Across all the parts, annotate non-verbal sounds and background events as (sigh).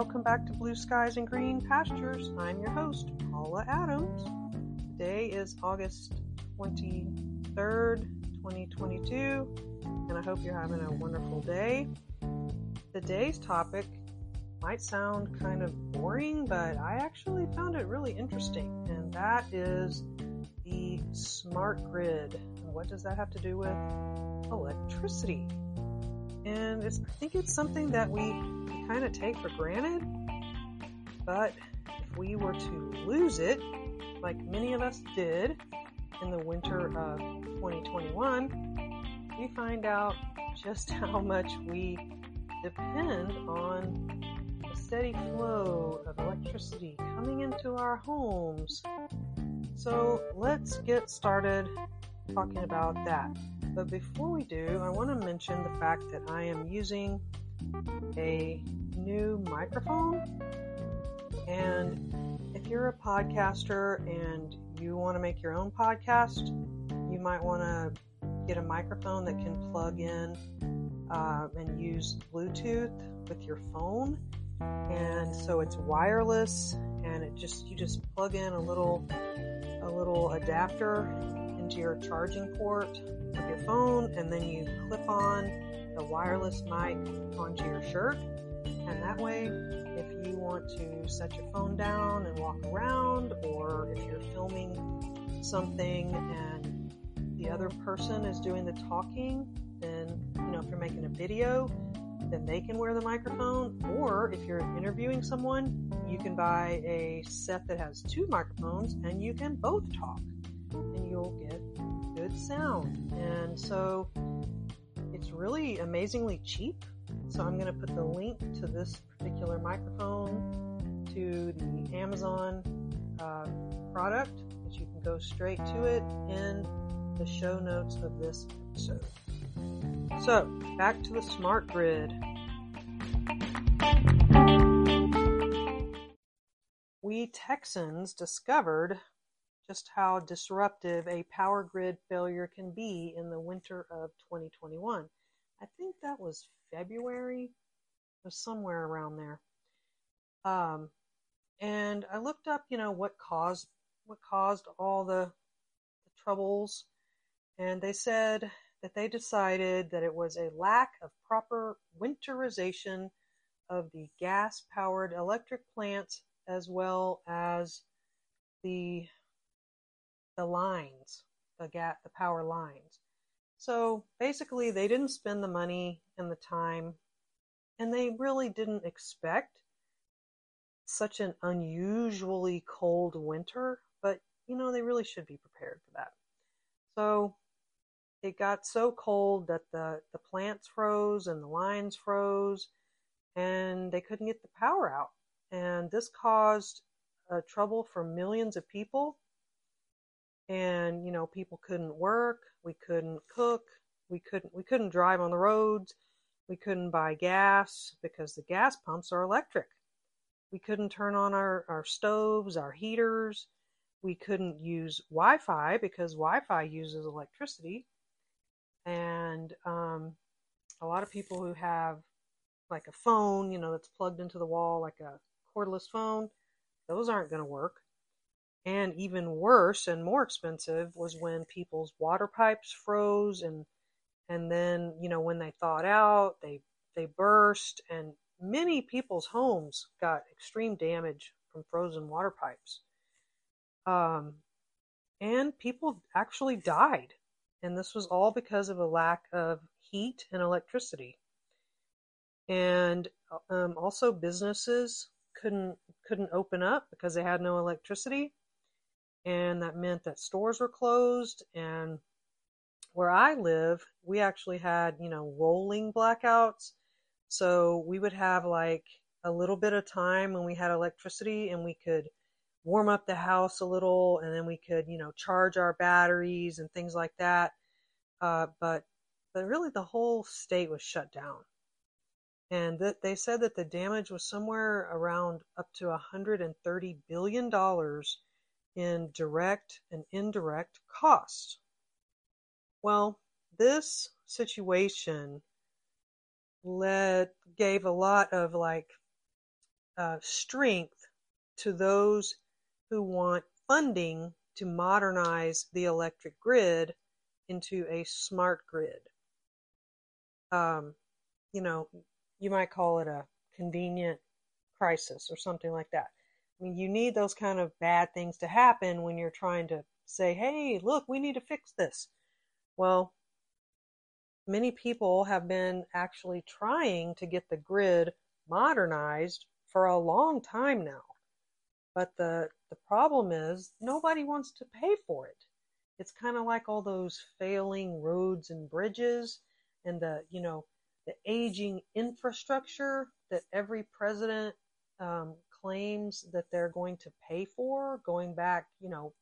welcome back to Blue Skies and Green Pastures. I'm your host, Paula Adams. Today is August 23rd, 2022, and I hope you're having a wonderful day. Today's topic might sound kind of boring, but I actually found it really interesting, and that is the smart grid. what does that have to do with electricity? And I think it's something that we kind of take for granted. But if we were to lose it, like many of us did in the winter of 2021, we find out just (laughs) how much we depend on the steady flow of electricity coming into our homes. So let's get started talking about that. But before we do, I want to mention the fact that I am using a new microphone. And if you're a podcaster and you want to make your own podcast, you might want to get a microphone that can plug in uh, and use Bluetooth with your phone. And so it's wireless and it just, you just plug in a little, a little adapter into your charging port with your phone and then you clip on the wireless mic onto your shirt. And that way, if you want to set your phone down and walk around, or if you're filming something and the other person is doing the talking, then, you know, if you're making a video, then they can wear the microphone. Or if you're interviewing someone, you can buy a set that has two microphones and you can both talk and you'll get good sound. And so it's really amazingly cheap. So I'm going to put the link to this particular microphone to the Amazon uh, product that you can go straight to it in the show notes of this episode. So back to the smart grid. We Texans discovered just how disruptive a power grid failure can be in the winter of 2021. I think that was February, was somewhere around there. Um, and I looked up, you know, what caused what caused all the, the troubles, and they said that they decided that it was a lack of proper winterization of the gas powered electric plants as well as the the lines, the gas, the power lines. So basically, they didn't spend the money and the time, and they really didn't expect such an unusually cold winter, but you know, they really should be prepared for that. So it got so cold that the, the plants froze and the lines froze, and they couldn't get the power out. And this caused uh, trouble for millions of people and you know people couldn't work we couldn't cook we couldn't we couldn't drive on the roads we couldn't buy gas because the gas pumps are electric. We couldn't turn on our, our stoves our heaters. We couldn't use wi-fi because wi-fi uses electricity. And um, a lot of people who have like a phone you know that's plugged into the wall like a cordless phone those aren't going to work and even worse and more expensive was when people's water pipes froze and and then, you know, when they thawed out, they they burst and many people's homes got extreme damage from frozen water pipes. Um, and people actually died. And this was all because of a lack of heat and electricity. And um, also businesses couldn't couldn't open up because they had no electricity and that meant that stores were closed and where I live, we actually had, you know, rolling blackouts. So we would have like a little bit of time when we had electricity and we could warm up the house a little and then we could, you know, charge our batteries and things like that. Uh, but, but really the whole state was shut down. And that they said that the damage was somewhere around up to 130 billion dollars in direct and indirect costs. Well, this situation led gave a lot of like uh, strength to those who want funding to modernize the electric grid into a smart grid. Um, you know, you might call it a convenient crisis or something like that. I mean, you need those kind of bad things to happen when you're trying to say, hey, look, we need to fix this. Well, many people have been actually trying to get the grid modernized for a long time now. But the, the problem is nobody wants to pay for it. It's kind of like all those failing roads and bridges and the, you know, the aging infrastructure that every president um, claims that they're going to pay for, going back, you know,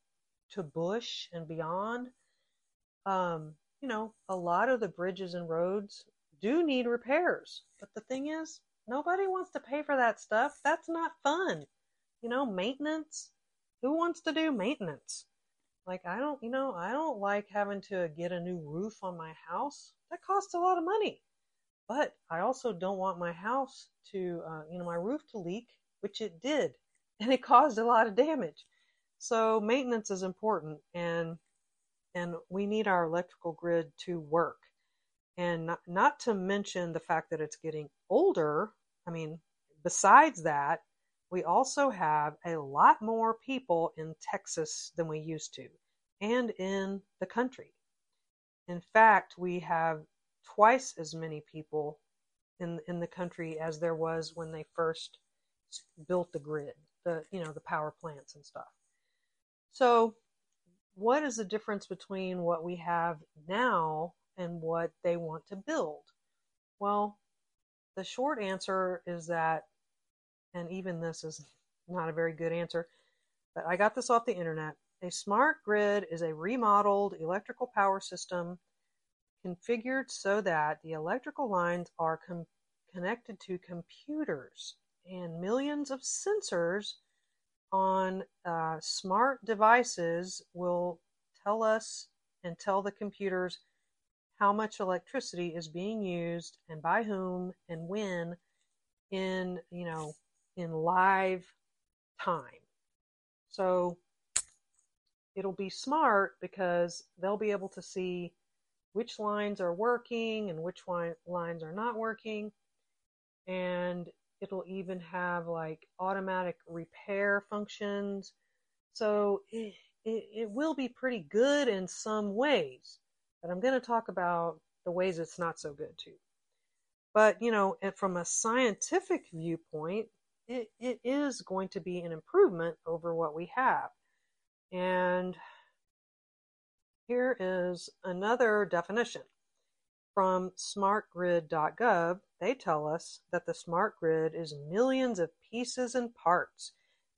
to Bush and beyond. Um, you know, a lot of the bridges and roads do need repairs. But the thing is, nobody wants to pay for that stuff. That's not fun. You know, maintenance. Who wants to do maintenance? Like, I don't, you know, I don't like having to get a new roof on my house. That costs a lot of money. But I also don't want my house to, uh, you know, my roof to leak, which it did. (laughs) And it caused a lot of damage. So maintenance is important. And and we need our electrical grid to work. And not, not to mention the fact that it's getting older. I mean, besides that, we also have a lot more people in Texas than we used to, and in the country. In fact, we have twice as many people in in the country as there was when they first built the grid, the you know the power plants and stuff. So what is the difference between what we have now and what they want to build? Well, the short answer is that, and even this is not a very good answer, but I got this off the internet. A smart grid is a remodeled electrical power system configured so that the electrical lines are com- connected to computers and millions of sensors on uh, smart devices will tell us and tell the computers how much electricity is being used and by whom and when in you know in live time. So it'll be smart because they'll be able to see which lines are working and which lines are not working. And It'll even have like automatic repair functions. So it, it, it will be pretty good in some ways, but I'm going to talk about the ways it's not so good too. But, you know, from a scientific viewpoint, it, it is going to be an improvement over what we have. And here is another definition from smartgrid.gov, they tell us that the smart grid is millions of pieces and parts,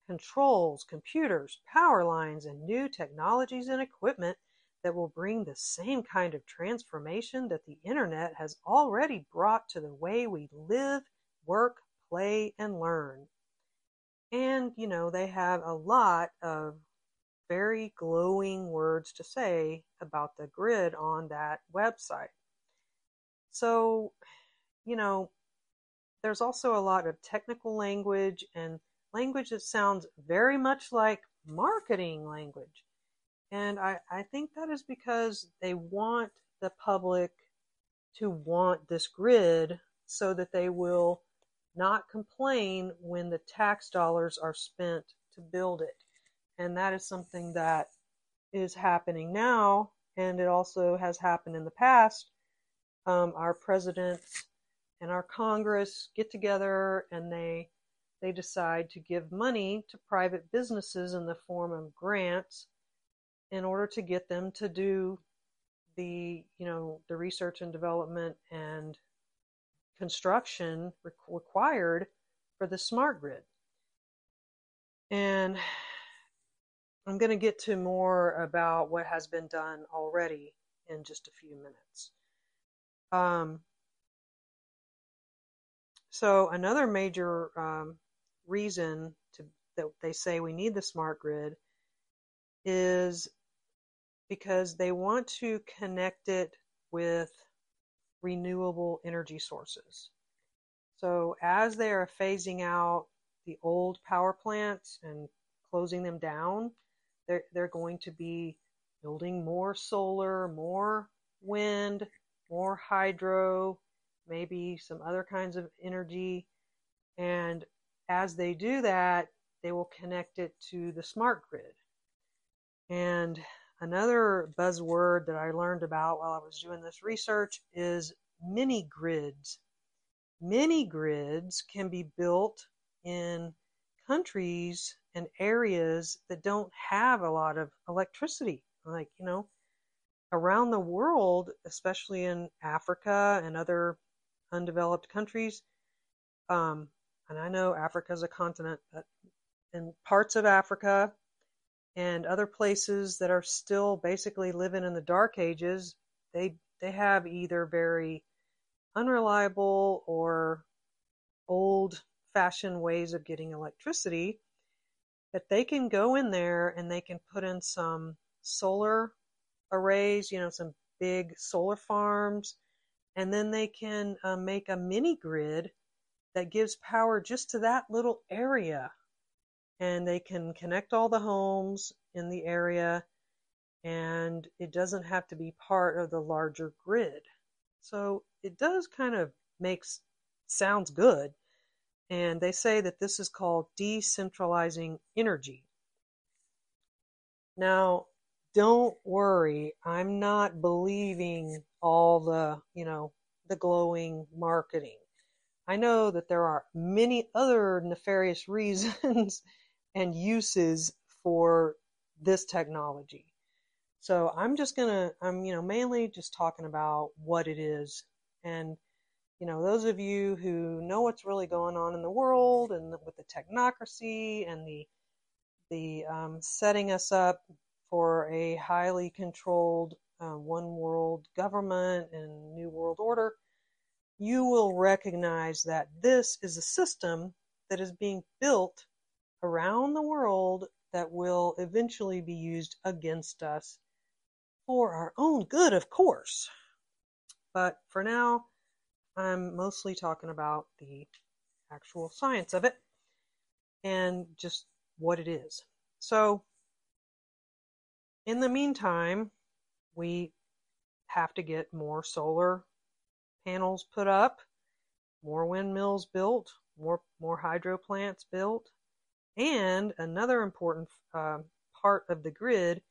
controls, computers, power lines, and new technologies and equipment that will bring the same kind of transformation that the internet has already brought to the way we live, work, play, and learn. And, you know, they have a lot of very glowing words to say about the grid on that website. So, you know, there's also a lot of technical language and language that sounds very much like marketing language. And I, I think that is because they want the public to want this grid so that they will not complain when the tax dollars are spent to build it. And that is something that is happening now, and it also has happened in the past um, our presidents and our Congress get together and they they decide to give money to private businesses in the form of grants in order to get them to do the you know the research and development and construction re- required for the smart grid. And i'm going to get to more about what has been done already in just a few minutes um, so another major um, reason to, that they say we need the smart grid is because they want to connect it with renewable energy sources. So as they are phasing out the old power plants and closing them down. They're, they're going to be building more solar, more wind, more hydro, maybe some other kinds of energy. And as they do that, they will connect it to the smart grid. And another buzzword that I learned about while I was doing this research is mini grids. Mini grids can be built in countries and areas that don't have a lot of electricity. Like, you know, around the world, especially in Africa and other undeveloped countries, um, and I know Africa is a continent, but in parts of Africa and other places that are still basically living in the dark ages, they they have either very unreliable or old fashioned ways of getting electricity that they can go in there and they can put in some solar arrays, you know, some big solar farms, and then they can uh, make a mini grid that gives power just to that little area. And they can connect all the homes in the area, and it doesn't have to be part of the larger grid. So it does kind of makes sounds good. And they say that this is called decentralizing energy. Now, don't worry, I'm not believing all the, you know, the glowing marketing. I know that there are many other nefarious (laughs) reasons and uses for this technology. So I'm just gonna, I'm, you know, mainly just talking about what it is. And, you know, those of you who know what's really going on in the world and with the technocracy and the, the um, setting us up for a highly controlled uh, one world government and new world order, you will recognize that this is a system that is being built around the world that will eventually be used against us for our own good, of course. But for now, I'm mostly talking about the actual science of it and just what it is. So, in the meantime, we have to get more solar panels put up, more windmills built, more more hydro plants built, and another important uh, part of the grid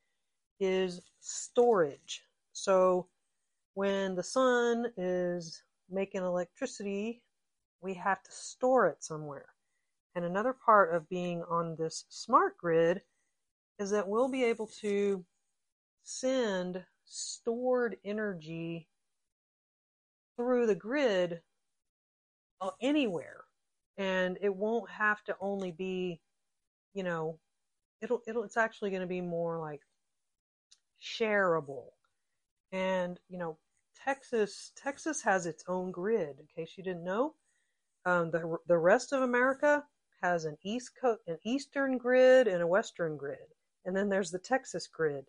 is storage. So when the sun is making electricity, we have to store it somewhere. And another part of being on this smart grid is that we'll be able to send stored energy through the grid uh, anywhere. And it won't have to only be you know it'll it'll it's actually going to be more like shareable. And you know texas texas has its own grid in case you didn't know. Um, the, the rest of america has an east coast an eastern grid and a western grid and then there's the texas grid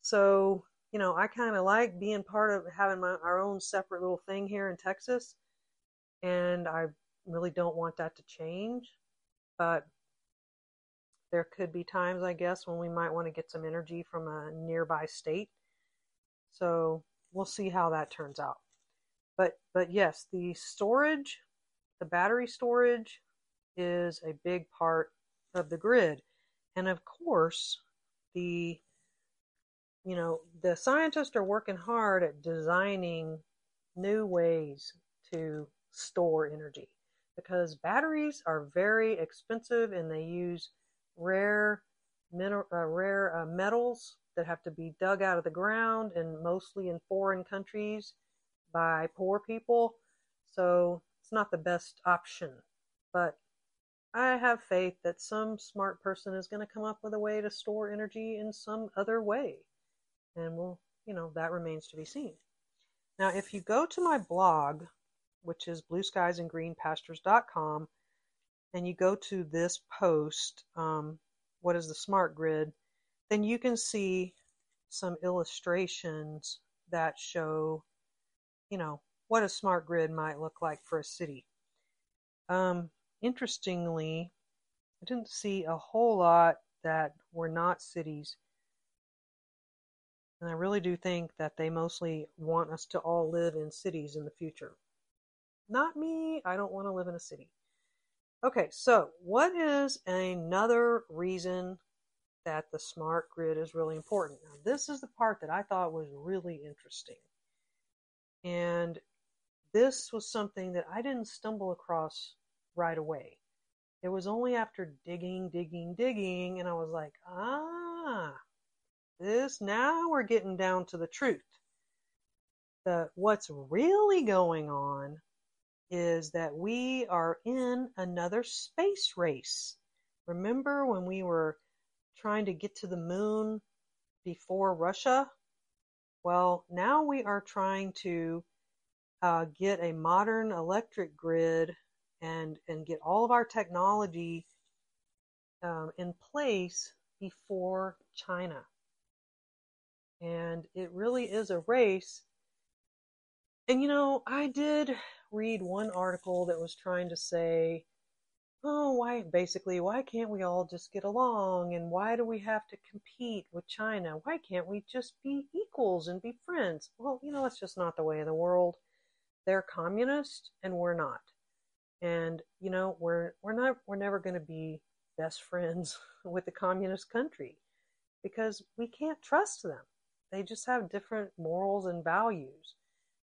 so you know i kind of like being part of having my, our own separate little thing here in texas and i really don't want that to change but there could be times, I guess, when we might want to get some energy from a nearby state. So we'll see how that turns out. But but yes, the storage, the battery storage is a big part of the grid. And of course, the you know, the scientists are working hard at designing new ways to store energy because batteries are very expensive and they use rare mineral, uh, rare uh, metals that have to be dug out of the ground and mostly in foreign countries by poor people. So it's not the best option. But I have faith that some smart person is going to come up with a way to store energy in some other way. And we'll, you know, that remains to be seen. Now, if you go to my blog, which is blueskiesandgreenpastures.com, and you go to this post, um, what is the smart grid, then you can see some illustrations that show, you know, what a smart grid might look like for a city. Um, interestingly, I didn't see a whole lot that were not cities. And I really do think that they mostly want us to all live in cities in the future. Not me, I don't want to live in a city. Okay, so what is another reason that the smart grid is really important? Now, this is the part that I thought was really interesting. And this was something that I didn't stumble across right away. It was only after digging, digging, digging, and I was like, ah, this now we're getting down to the truth. The what's really going on is that we are in another space race. Remember when we were trying to get to the moon before Russia? Well, now we are trying to uh, get a modern electric grid and and get all of our technology um, in place before China. And it really is a race. And you know, I did read one article that was trying to say, oh, why, basically, why can't we all just get along? And why do we have to compete with China? Why can't we just be equals and be friends? Well, you know, that's just not the way of the world. They're communist and we're not. And, you know, we're, we're not, we're never going to be best friends (laughs) with the communist country because we can't trust them. They just have different morals and values.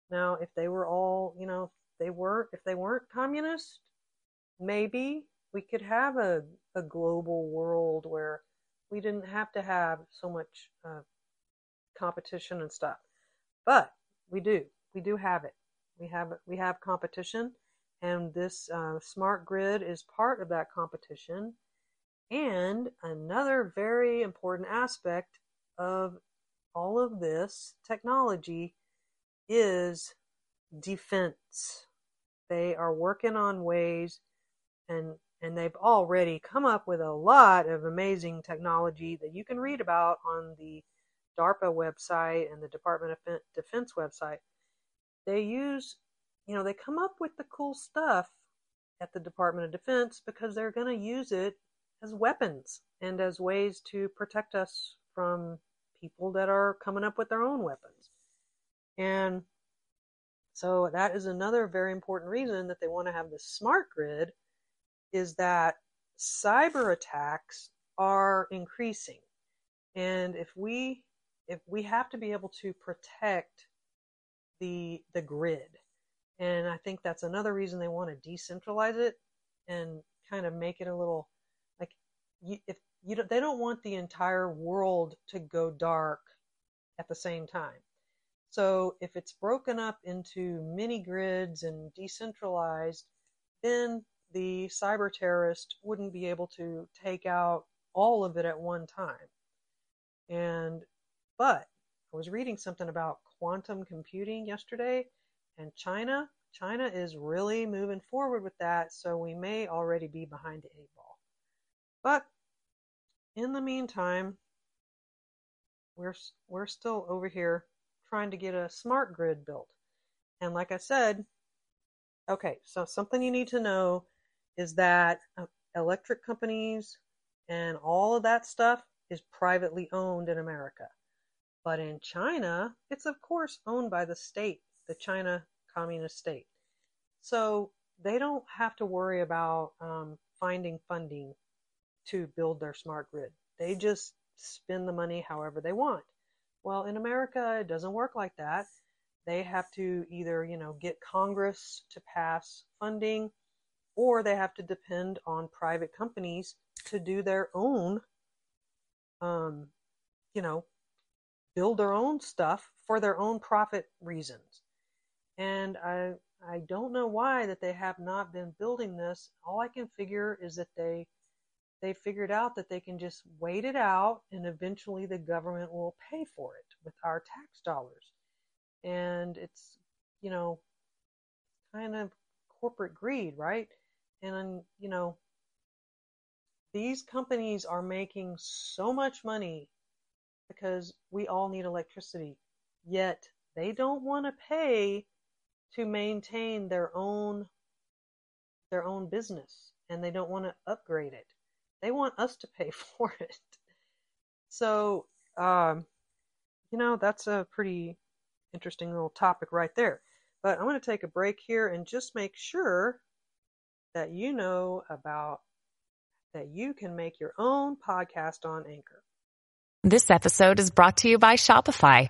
Now, if they were all, you know, if they weren't if they weren't communist, maybe we could have a, a global world where we didn't have to have so much uh, competition and stuff. But we do. We do have it. We have we have competition, and this uh, smart grid is part of that competition. And another very important aspect of all of this technology is defense. They are working on ways and and they've already come up with a lot of amazing technology that you can read about on the DARPA website and the Department of Defense website. They use, you know, they come up with the cool stuff at the Department of Defense because they're going to use it as weapons and as ways to protect us from people that are coming up with their own weapons. And so that is another very important reason that they want to have the smart grid is that cyber attacks are increasing. And if we if we have to be able to protect the the grid. And I think that's another reason they want to decentralize it and kind of make it a little like you, if you don't, they don't want the entire world to go dark at the same time. So if it's broken up into mini grids and decentralized, then the cyber terrorist wouldn't be able to take out all of it at one time. And, but I was reading something about quantum computing yesterday and China. China is really moving forward with that, so we may already be behind the eight ball. But in the meantime, we're we're still over here trying to get a smart grid built. And like I said, okay, so something you need to know is that uh, electric companies and all of that stuff is privately owned in America. But in China, it's of course owned by the state, the China Communist State. So they don't have to worry about um, finding funding to build their smart grid. They just spend the money however they want. Well, in America, it doesn't work like that. They have to either, you know, get Congress to pass funding or they have to depend on private companies to do their own, um, you know, build their own stuff for their own profit reasons. And I, I don't know why that they have not been building this. All I can figure is that they they figured out that they can just wait it out and eventually the government will pay for it with our tax dollars. And it's, you know, kind of corporate greed, right? And, you know, these companies are making so much money because we all need electricity, yet they don't want to pay to maintain their own their own business and they don't want to upgrade it They want us to pay (laughs) for it. So, um, you know, that's a pretty interesting little topic right there. But I'm going to take a break here and just make sure that you know about that you can make your own podcast on Anchor. This episode is brought to you by Shopify.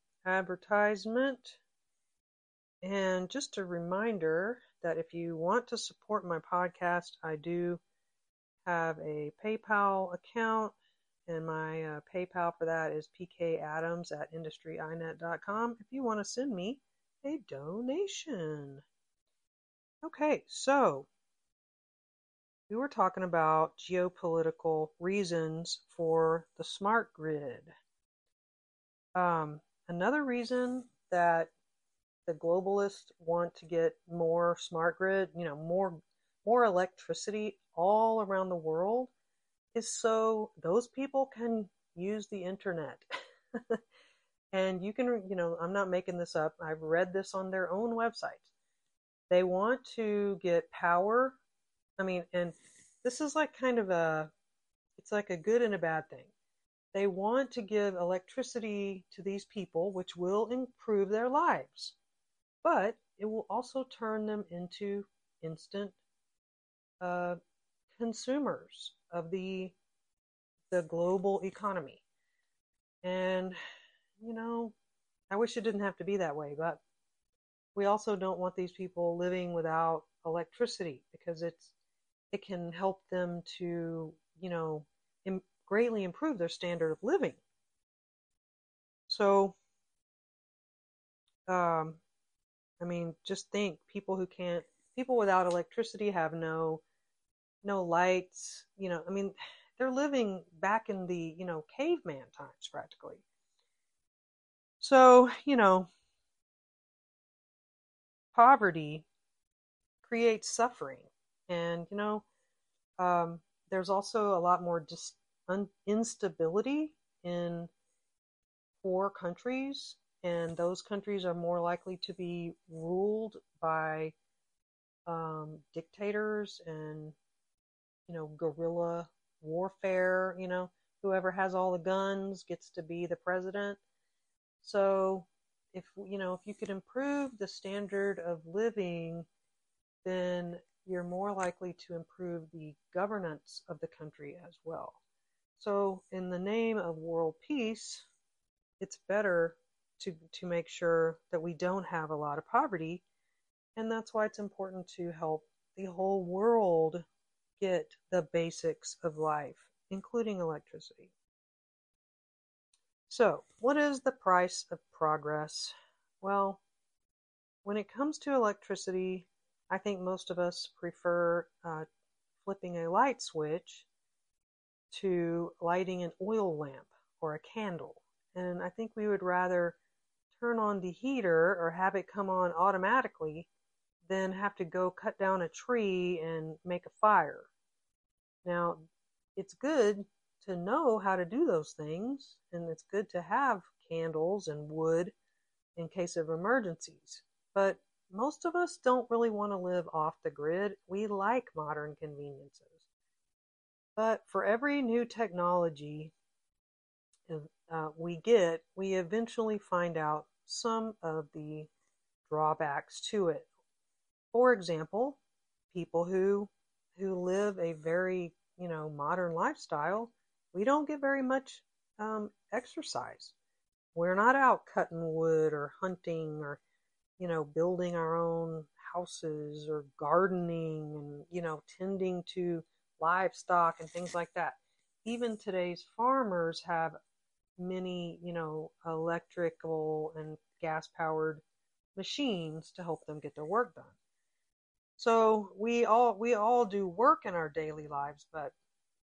advertisement. And just a reminder that if you want to support my podcast, I do have a PayPal account, and my uh, PayPal for that is pkadams at industryinet.com if you want to send me a donation. Okay, so we were talking about geopolitical reasons for the smart grid. Um, another reason that the globalists want to get more smart grid, you know, more more electricity all around the world is so those people can use the internet. (laughs) and you can, you know, I'm not making this up. I've read this on their own website. They want to get power. I mean, and this is like kind of a, it's like a good and a bad thing. They want to give electricity to these people, which will improve their lives, but it will also turn them into instant uh, consumers of the the global economy. And you know, I wish it didn't have to be that way, but we also don't want these people living without electricity because it's it can help them to, you know, greatly improve their standard of living. So um I mean, just think people who can't people without electricity have no no lights, you know, I mean, they're living back in the, you know, caveman times practically. So, you know, poverty creates suffering. And, you know, um, there's also a lot more un- instability in poor countries, and those countries are more likely to be ruled by um, dictators and you know, guerrilla warfare, you know, whoever has all the guns gets to be the president. So if you know, if you could improve the standard of living, then you're more likely to improve the governance of the country as well. So in the name of world peace, it's better to to make sure that we don't have a lot of poverty, and that's why it's important to help the whole world get the basics of life, including electricity. So, what is the price of progress? Well, when it comes to electricity, I think most of us prefer uh, flipping a light switch to lighting an oil lamp or a candle. And I think we would rather turn on the heater or have it come on automatically than have to go cut down a tree and make a fire. Now, it's good to know how to do those things, and it's good to have candles and wood in case of emergencies. But most of us don't really want to live off the grid. We like modern conveniences. But for every new technology uh, we get, we eventually find out some of the drawbacks to it. For example, people who who live a very, you know, modern lifestyle, we don't get very much um, exercise. We're not out cutting wood or hunting or, you know, building our own houses or gardening and, you know, tending to livestock and things like that. Even today's farmers have many, you know, electrical and gas powered machines to help them get their work done. So we all we all do work in our daily lives, but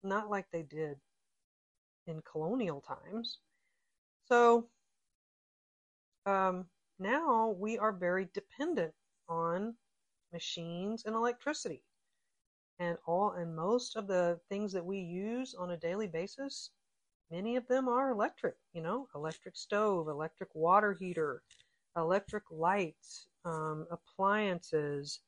not like they did in colonial times. So um, now we are very dependent on machines and electricity. And all and most of the things that we use on a daily basis, many of them are electric, you know, electric stove, electric water heater, electric lights, um, appliances,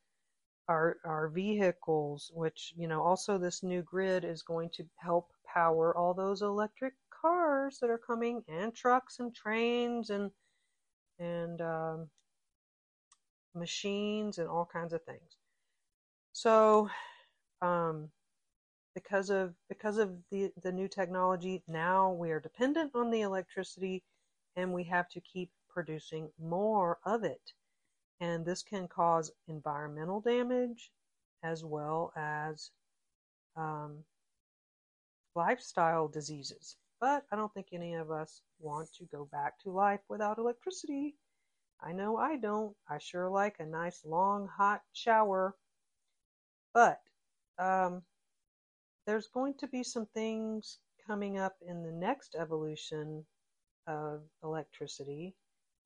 our our vehicles, which you know also this new grid is going to help power all those electric cars that are coming, and trucks and trains and and um, machines and all kinds of things. So, um, because of because of the the new technology, now we are dependent on the electricity, and we have to keep producing more of it and this can cause environmental damage as well as um, lifestyle diseases. But I don't think any of us want to go back to life without electricity. I know I don't. I sure like a nice long hot shower. But um, there's going to be some things coming up in the next evolution of electricity,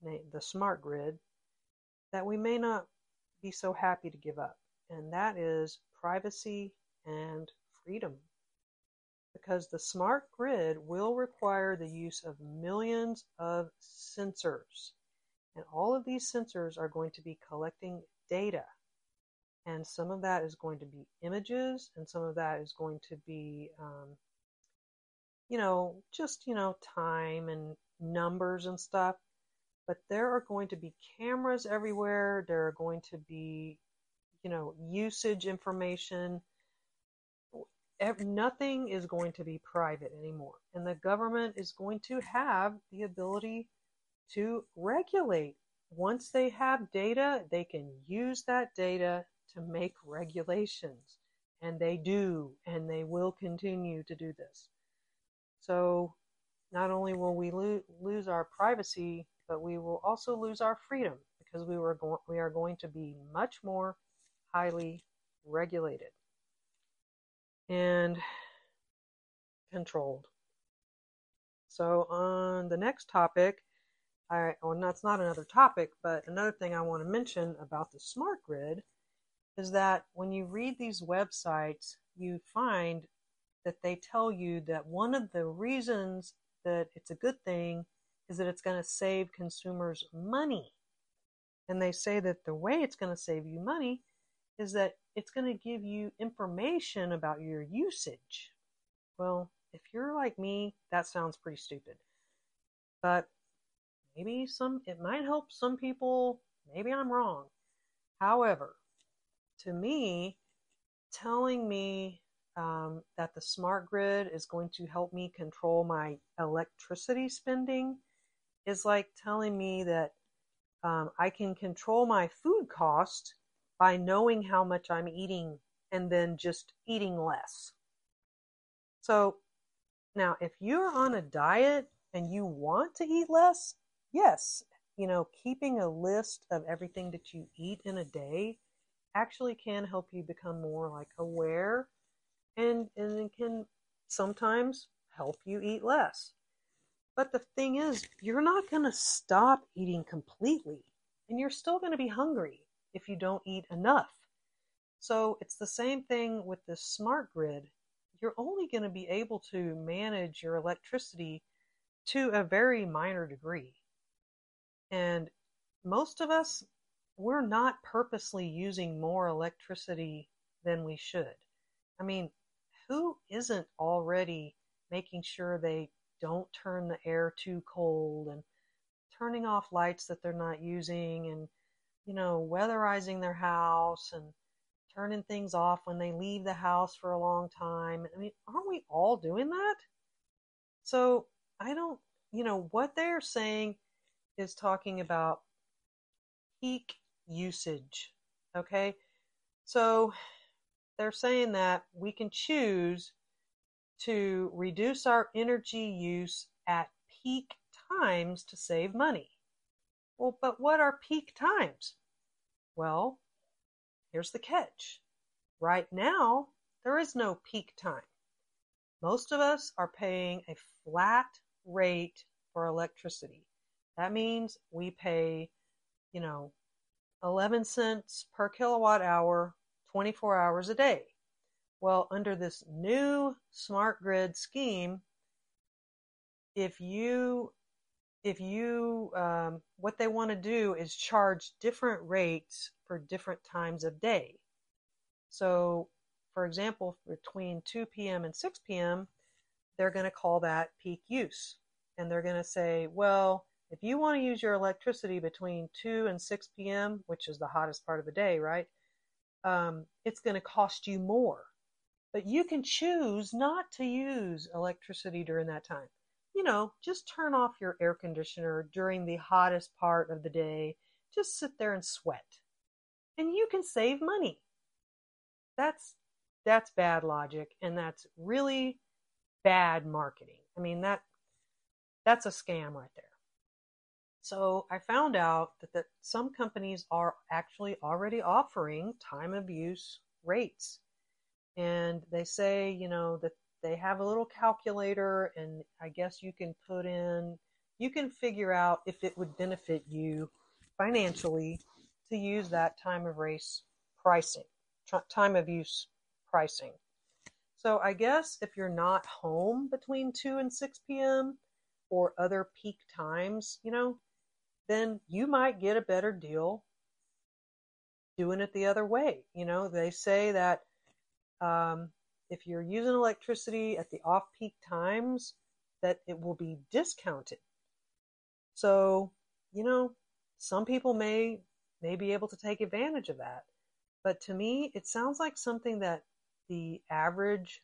the smart grid, that we may not be so happy to give up, and that is privacy and freedom. Because the smart grid will require the use of millions of sensors. And all of these sensors are going to be collecting data. And some of that is going to be images, and some of that is going to be, um, you know, just, you know, time and numbers and stuff but there are going to be cameras everywhere. There are going to be, you know, usage information. Nothing is going to be private anymore. And the government is going to have the ability to regulate. Once they have data, they can use that data to make regulations. And they do, and they will continue to do this. So not only will we lo- lose our privacy but we will also lose our freedom because we, were go- we are going to be much more highly regulated and controlled. So, on the next topic, I, well, that's not another topic, but another thing I want to mention about the smart grid is that when you read these websites, you find that they tell you that one of the reasons that it's a good thing is that it's going to save consumers money. And they say that the way it's going to save you money is that it's going to give you information about your usage. Well, if you're like me, that sounds pretty stupid. But maybe some it might help some people, maybe I'm wrong. However, to me, telling me um, that the smart grid is going to help me control my electricity spending is like telling me that um, I can control my food cost by knowing how much I'm eating and then just eating less. So now, if you're on a diet and you want to eat less, yes, you know, keeping a list of everything that you eat in a day actually can help you become more like aware and and it can sometimes help you eat less. But the thing is, you're not going to stop eating completely, and you're still going to be hungry if you don't eat enough. So it's the same thing with this smart grid. You're only going to be able to manage your electricity to a very minor degree. And most of us, we're not purposely using more electricity than we should. I mean, who isn't already making sure they don't turn the air too cold and turning off lights that they're not using and you know weatherizing their house and turning things off when they leave the house for a long time i mean aren't we all doing that so i don't you know what they're saying is talking about peak usage okay so they're saying that we can choose to reduce our energy use at peak times to save money. Well, but what are peak times? Well, here's the catch. Right now, there is no peak time. most of us are paying a flat rate for electricity. That means we pay, you know, 11 cents per kilowatt hour, 24 hours a day. Well, under this new smart grid scheme, if you if you um, what they want to do is charge different rates for different times of day. So, for example, between 2 p.m. and 6 p.m., they're going to call that peak use. And they're going to say, well, if you want to use your electricity between 2 and 6 p.m., which is the hottest part of the day, right? Um, it's going to cost you more. But you can choose not to use electricity during that time. You know, just turn off your air conditioner during the hottest part of the day. Just sit there and sweat. And you can save money. That's that's bad logic and that's really bad marketing. I mean that that's a scam right there. So I found out that, that some companies are actually already offering time of use rates. And they say, you know, that they have a little calculator and I guess you can put in, you can figure out if it would benefit you financially to use that time of race pricing, time of use pricing. So I guess if you're not home between 2 and 6 p.m. or other peak times, you know, then you might get a better deal doing it the other way. You know, they say that um, if you're using electricity at the off peak times, that it will be discounted. So, you know, some people may may be able to take advantage of that. But to me, it sounds like something that the average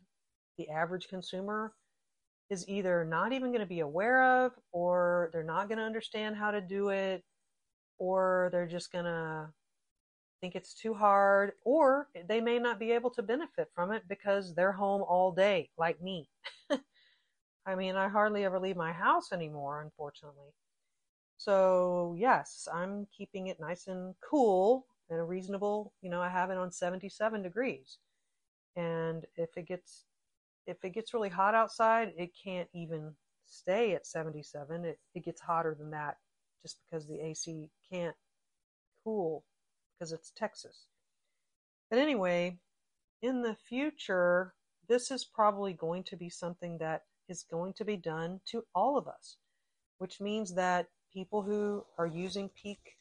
the average consumer is either not even going to be aware of or they're not going to understand how to do it or they're just going to think it's too hard or they may not be able to benefit from it because they're home all day like me. (laughs) I mean, I hardly ever leave my house anymore, unfortunately. So, yes, I'm keeping it nice and cool and a reasonable, you know, I have it on 77 degrees. And if it gets if it gets really hot outside, it can't even stay at 77. It, it gets hotter than that just because the AC can't cool because it's Texas. But anyway, in the future, this is probably going to be something that is going to be done to all of us, which means that people who are using peak,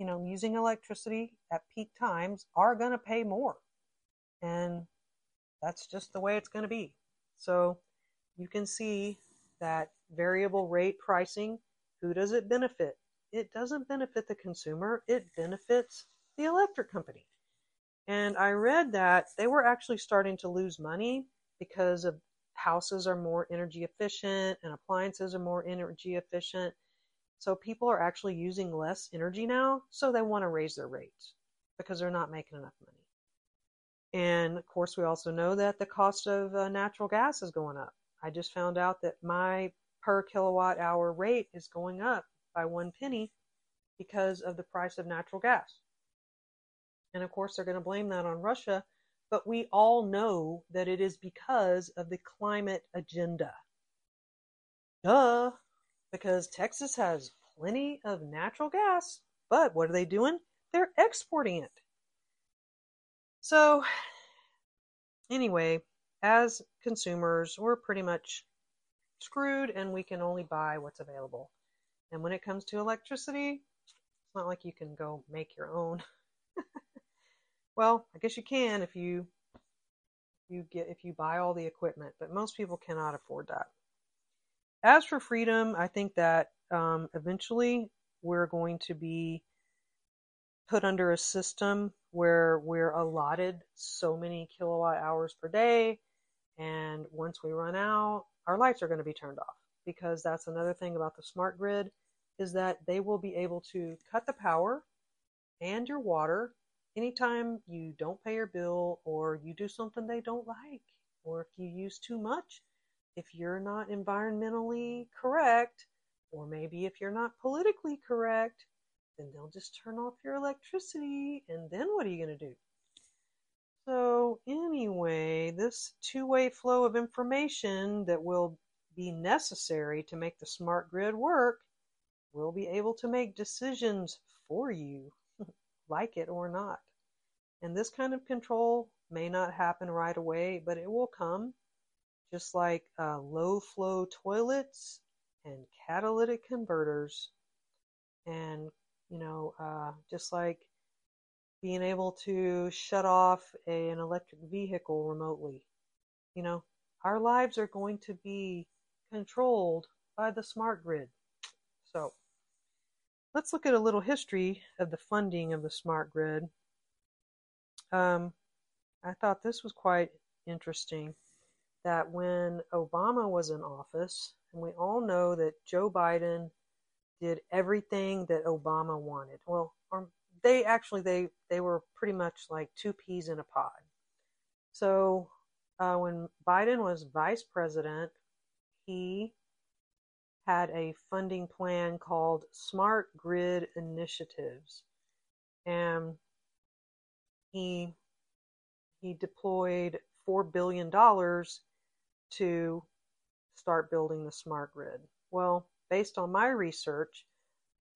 you know, using electricity at peak times are going to pay more. And that's just the way it's going to be. So you can see that variable rate pricing, who does it benefit? It doesn't benefit the consumer, it benefits the electric company. And I read that they were actually starting to lose money because of houses are more energy efficient and appliances are more energy efficient. So people are actually using less energy now, so they want to raise their rates because they're not making enough money. And of course, we also know that the cost of uh, natural gas is going up. I just found out that my per kilowatt hour rate is going up by one penny because of the price of natural gas. And of course, they're going to blame that on Russia, but we all know that it is because of the climate agenda. Duh! Because Texas has plenty of natural gas, but what are they doing? They're exporting it. So, anyway, as consumers, we're pretty much screwed and we can only buy what's available. And when it comes to electricity, it's not like you can go make your own. (laughs) well, I guess you can if you you get if you buy all the equipment, but most people cannot afford that. As for freedom, I think that um, eventually we're going to be put under a system where we're allotted so many kilowatt hours per day. And once we run out, our lights are going to be turned off because that's another thing about the smart grid is that they will be able to cut the power and your water anytime you don't pay your bill or you do something they don't like or if you use too much if you're not environmentally correct or maybe if you're not politically correct then they'll just turn off your electricity, and then what are you going to do? So, anyway, this two way flow of information that will be necessary to make the smart grid work will be able to make decisions for you, (laughs) like it or not. And this kind of control may not happen right away, but it will come, just like uh, low flow toilets and catalytic converters, and you know, uh, just like being able to shut off a, an electric vehicle remotely. You know, our lives are going to be controlled by the smart grid. So, let's look at a little history of the funding of the smart grid. Um, I thought this was quite interesting that when Obama was in office, and we all know that Joe Biden did everything that Obama wanted. Well, they actually they they were pretty much like two peas in a pod. So uh, when Biden was vice president, he had a funding plan called Smart Grid Initiatives, and he he deployed four billion dollars to start building the smart grid. Well, based on my research,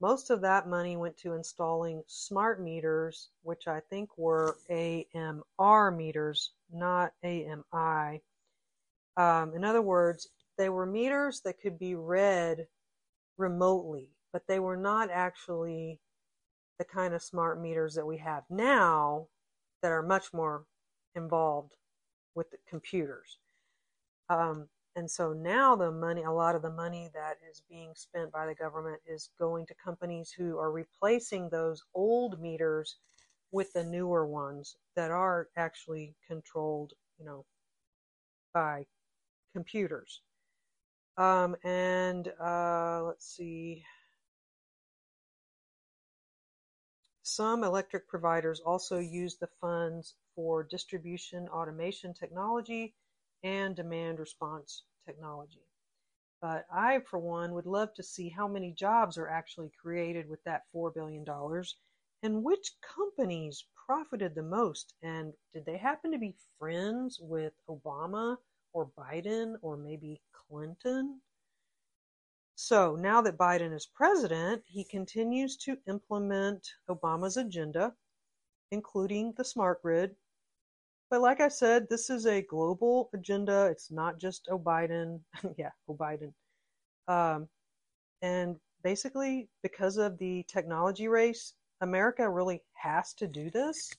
most of that money went to installing smart meters, which I think were AMR meters, not AMI. Um, in other words, they were meters that could be read remotely, but they were not actually the kind of smart meters that we have now that are much more involved with the computers. Um, and so now the money, a lot of the money that is being spent by the government is going to companies who are replacing those old meters with the newer ones that are actually controlled, you know, by computers. Um, and uh, let's see. Some electric providers also use the funds for distribution automation technology and demand response technology. But I, for one, would love to see how many jobs are actually created with that $4 billion and which companies profited the most. And did they happen to be friends with Obama or Biden or maybe Clinton? So now that Biden is president, he continues to implement Obama's agenda, including the smart grid, but like I said, this is a global agenda. It's not just O'Biden. (laughs) yeah, O'Biden. Um, and basically, because of the technology race, America really has to do this.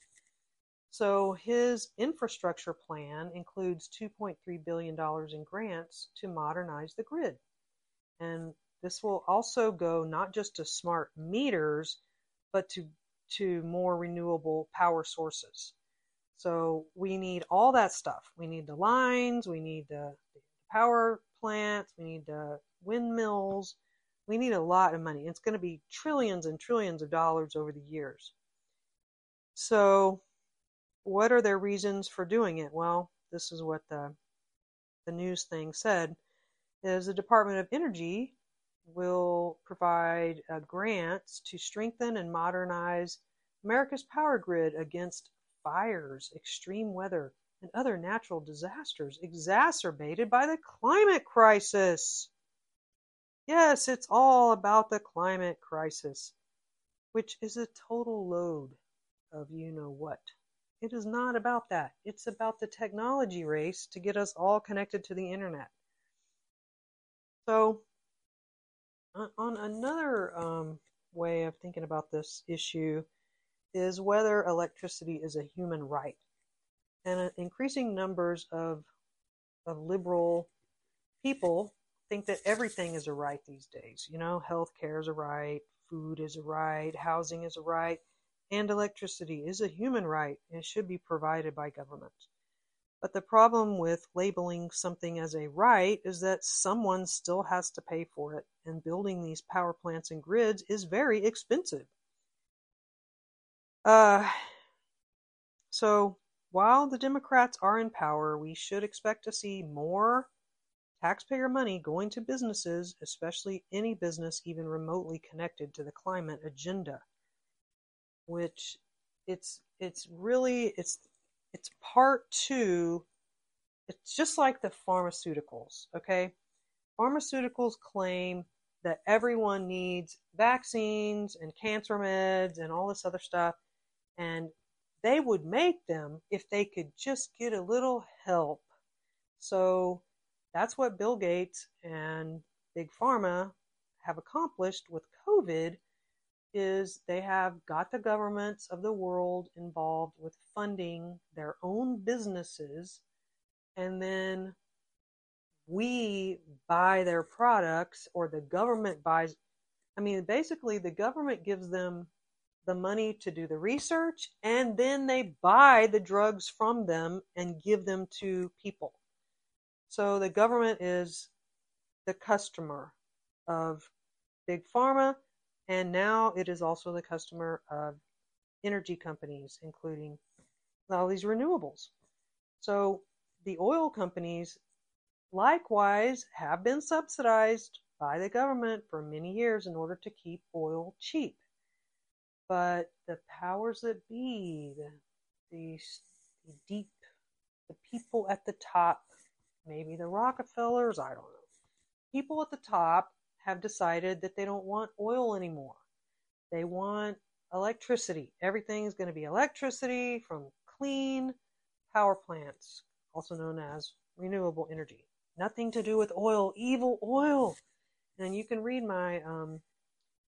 So his infrastructure plan includes $2.3 billion in grants to modernize the grid. And this will also go not just to smart meters, but to, to more renewable power sources. So we need all that stuff. We need the lines, we need the power plants, we need the windmills. We need a lot of money. It's going to be trillions and trillions of dollars over the years. So, what are their reasons for doing it? Well, this is what the the news thing said is the Department of Energy will provide uh, grants to strengthen and modernize America's power grid against fires, extreme weather, and other natural disasters exacerbated by the climate crisis. Yes, it's all about the climate crisis, which is a total load of you know what. It is not about that. It's about the technology race to get us all connected to the internet. So, on another um, way of thinking about this issue is whether electricity is a human right. And uh, increasing numbers of, of liberal people think that everything is a right these days. You know, healthcare is a right, food is a right, housing is a right, and electricity is a human right and should be provided by government. But the problem with labeling something as a right is that someone still has to pay for it, and building these power plants and grids is very expensive. Uh, so while the Democrats are in power, we should expect to see more taxpayer money going to businesses, especially any business even remotely connected to the climate agenda. Which it's it's really it's it's part two. It's just like the pharmaceuticals, okay? Pharmaceuticals claim that everyone needs vaccines and cancer meds and all this other stuff. And they would make them if they could just get a little help. So that's what Bill Gates and Big Pharma have accomplished with COVID is they have got the governments of the world involved with funding their own businesses and then we buy their products or the government buys I mean basically the government gives them the money to do the research and then they buy the drugs from them and give them to people. So the government is the customer of big pharma and now it is also the customer of energy companies including all these renewables. So the oil companies likewise have been subsidized by the government for many years in order to keep oil cheap. But the powers that be, the, the, the deep, the people at the top, maybe the Rockefellers, I don't know. People at the top have decided that they don't want oil anymore. They want electricity. Everything is going to be electricity from clean power plants, also known as renewable energy. Nothing to do with oil, evil oil. And you can read my um,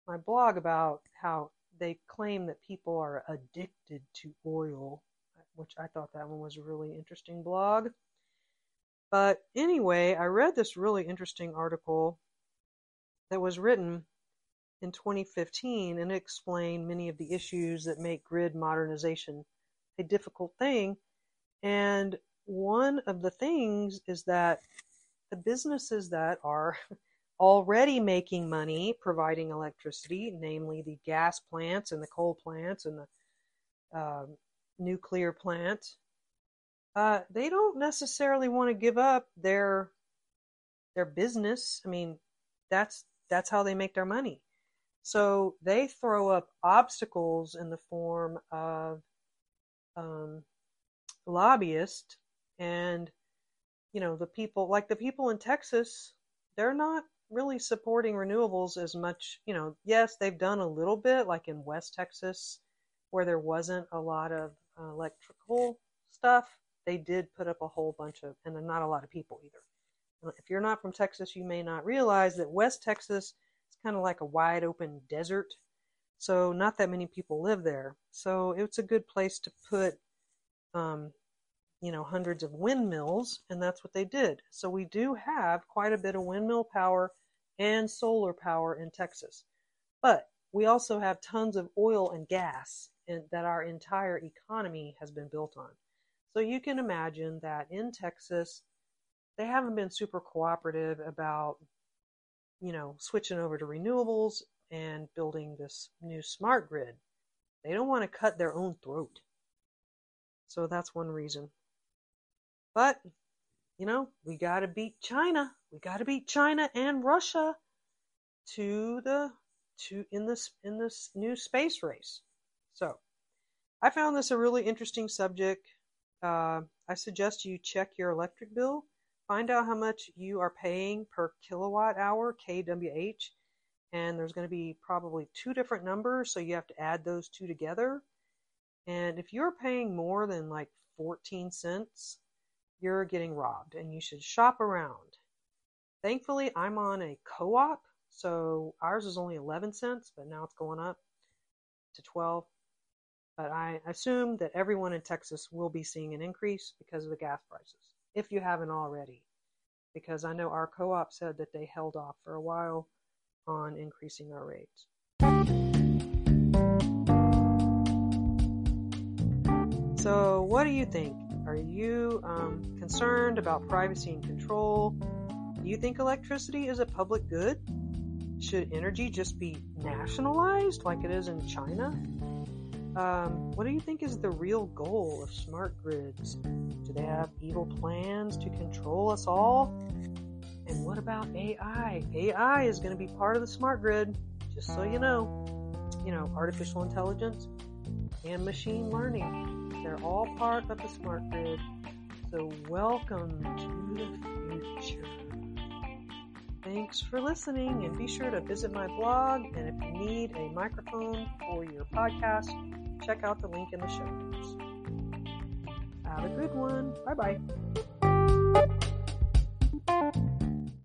my blog about how they claim that people are addicted to oil, which I thought that one was a really interesting blog. But anyway, I read this really interesting article that was written in 2015 and it explained many of the issues that make grid modernization a difficult thing. And one of the things is that the businesses that are (laughs) already making money providing electricity, namely the gas plants and the coal plants and the uh, nuclear plants, uh, they don't necessarily want to give up their their business. I mean, that's that's how they make their money. So they throw up obstacles in the form of um, lobbyists and you know the people like the people in Texas. They're not really supporting renewables as much. You know, yes, they've done a little bit, like in West Texas, where there wasn't a lot of uh, electrical stuff. They did put up a whole bunch of, and not a lot of people either if you're not from Texas, you may not realize that West Texas is kind of like a wide open desert. So not that many people live there. So it's a good place to put, um, you know, hundreds of windmills, and that's what they did. So we do have quite a bit of windmill power and solar power in Texas. But we also have tons of oil and gas in, that our entire economy has been built on. So you can imagine that in Texas, they haven't been super cooperative about, you know, switching over to renewables and building this new smart grid. They don't want to cut their own throat. So that's one reason. But, you know, we got to beat China. We got to beat China and Russia to the to in this in this new space race. So, I found this a really interesting subject. Uh, I suggest you check your electric bill find out how much you are paying per kilowatt hour, kWh, and there's going to be probably two different numbers, so you have to add those two together. And if you're paying more than like 14 cents, you're getting robbed and you should shop around. Thankfully, I'm on a co op, so ours is only 11 cents, but now it's going up to 12. But I assume that everyone in Texas will be seeing an increase because of the gas prices if you haven't already. Because I know our co op said that they held off for a while on increasing our rates. So, what do you think? Are you um, concerned about privacy and control? Do you think electricity is a public good? Should energy just be nationalized like it is in China? Um, what do you think is the real goal of smart grids? Do they have evil plans to control us all? And what about AI? AI is going to be part of the smart grid, just so you know. You know, artificial intelligence. and machine learning. They're all part of the smart grid. So welcome to the future. Thanks for listening and be sure to visit my blog. And if you need a microphone for your podcast, check out the link in the show notes. Have a good one. Bye bye.